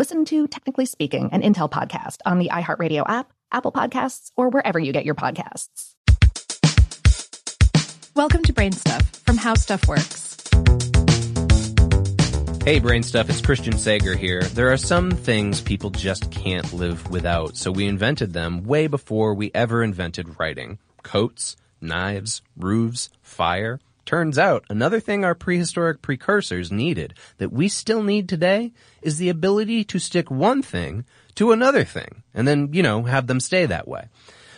Listen to Technically Speaking, an Intel podcast on the iHeartRadio app, Apple Podcasts, or wherever you get your podcasts. Welcome to Brain Stuff from How Stuff Works. Hey, Brain Stuff, it's Christian Sager here. There are some things people just can't live without, so we invented them way before we ever invented writing. Coats, knives, roofs, fire. Turns out, another thing our prehistoric precursors needed that we still need today is the ability to stick one thing to another thing, and then, you know, have them stay that way.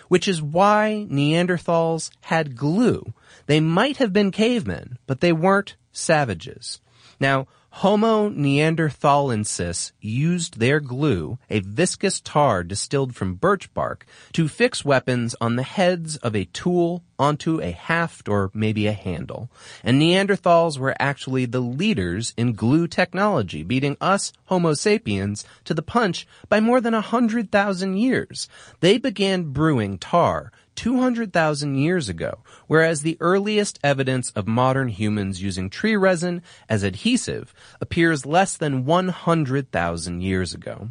Which is why Neanderthals had glue. They might have been cavemen, but they weren't savages. Now, Homo neanderthalensis used their glue, a viscous tar distilled from birch bark, to fix weapons on the heads of a tool onto a haft or maybe a handle. And Neanderthals were actually the leaders in glue technology, beating us, Homo sapiens, to the punch by more than a hundred thousand years. They began brewing tar 200,000 years ago, whereas the earliest evidence of modern humans using tree resin as adhesive appears less than 100,000 years ago.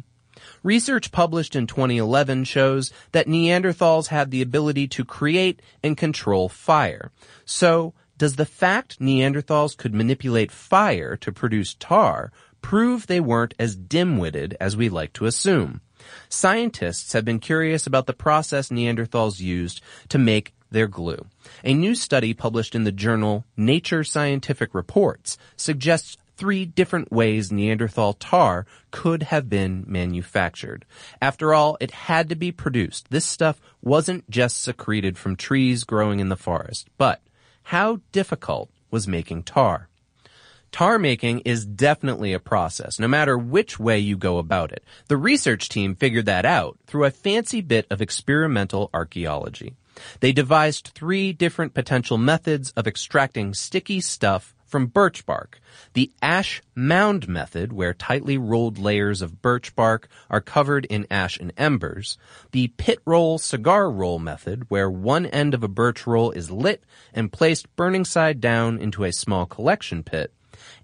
Research published in 2011 shows that Neanderthals had the ability to create and control fire. So, does the fact Neanderthals could manipulate fire to produce tar prove they weren't as dim-witted as we like to assume? Scientists have been curious about the process Neanderthals used to make their glue. A new study published in the journal Nature Scientific Reports suggests three different ways Neanderthal tar could have been manufactured. After all, it had to be produced. This stuff wasn't just secreted from trees growing in the forest. But how difficult was making tar? Tar making is definitely a process, no matter which way you go about it. The research team figured that out through a fancy bit of experimental archaeology. They devised three different potential methods of extracting sticky stuff from birch bark. The ash mound method, where tightly rolled layers of birch bark are covered in ash and embers. The pit roll cigar roll method, where one end of a birch roll is lit and placed burning side down into a small collection pit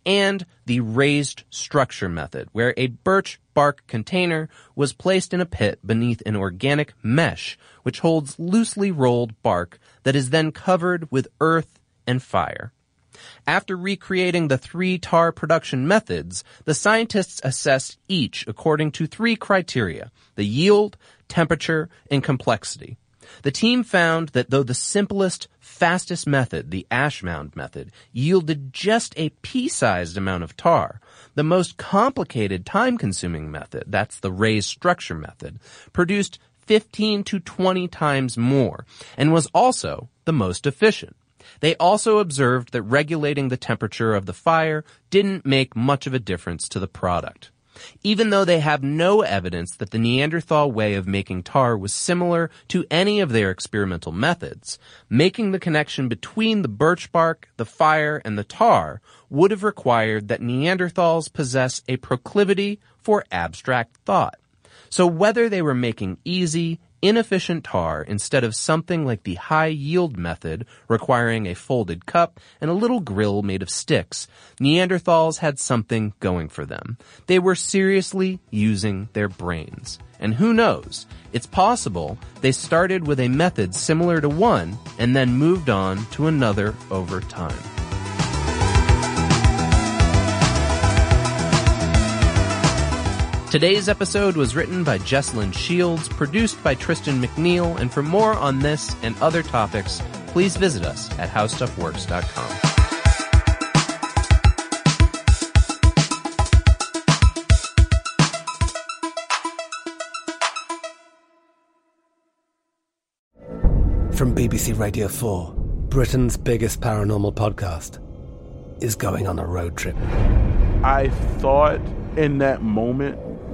and the raised structure method, where a birch bark container was placed in a pit beneath an organic mesh, which holds loosely rolled bark that is then covered with earth and fire. After recreating the three tar production methods, the scientists assessed each according to three criteria, the yield, temperature, and complexity. The team found that though the simplest, fastest method, the ash mound method, yielded just a pea-sized amount of tar, the most complicated, time-consuming method, that's the raised structure method, produced 15 to 20 times more and was also the most efficient. They also observed that regulating the temperature of the fire didn't make much of a difference to the product. Even though they have no evidence that the Neanderthal way of making tar was similar to any of their experimental methods, making the connection between the birch bark, the fire, and the tar would have required that Neanderthals possess a proclivity for abstract thought. So whether they were making easy, inefficient tar instead of something like the high yield method requiring a folded cup and a little grill made of sticks, Neanderthals had something going for them. They were seriously using their brains. And who knows? It's possible they started with a method similar to one and then moved on to another over time. Today's episode was written by Jesslyn Shields, produced by Tristan McNeil, and for more on this and other topics, please visit us at howstuffworks.com. From BBC Radio 4, Britain's biggest paranormal podcast is going on a road trip. I thought in that moment,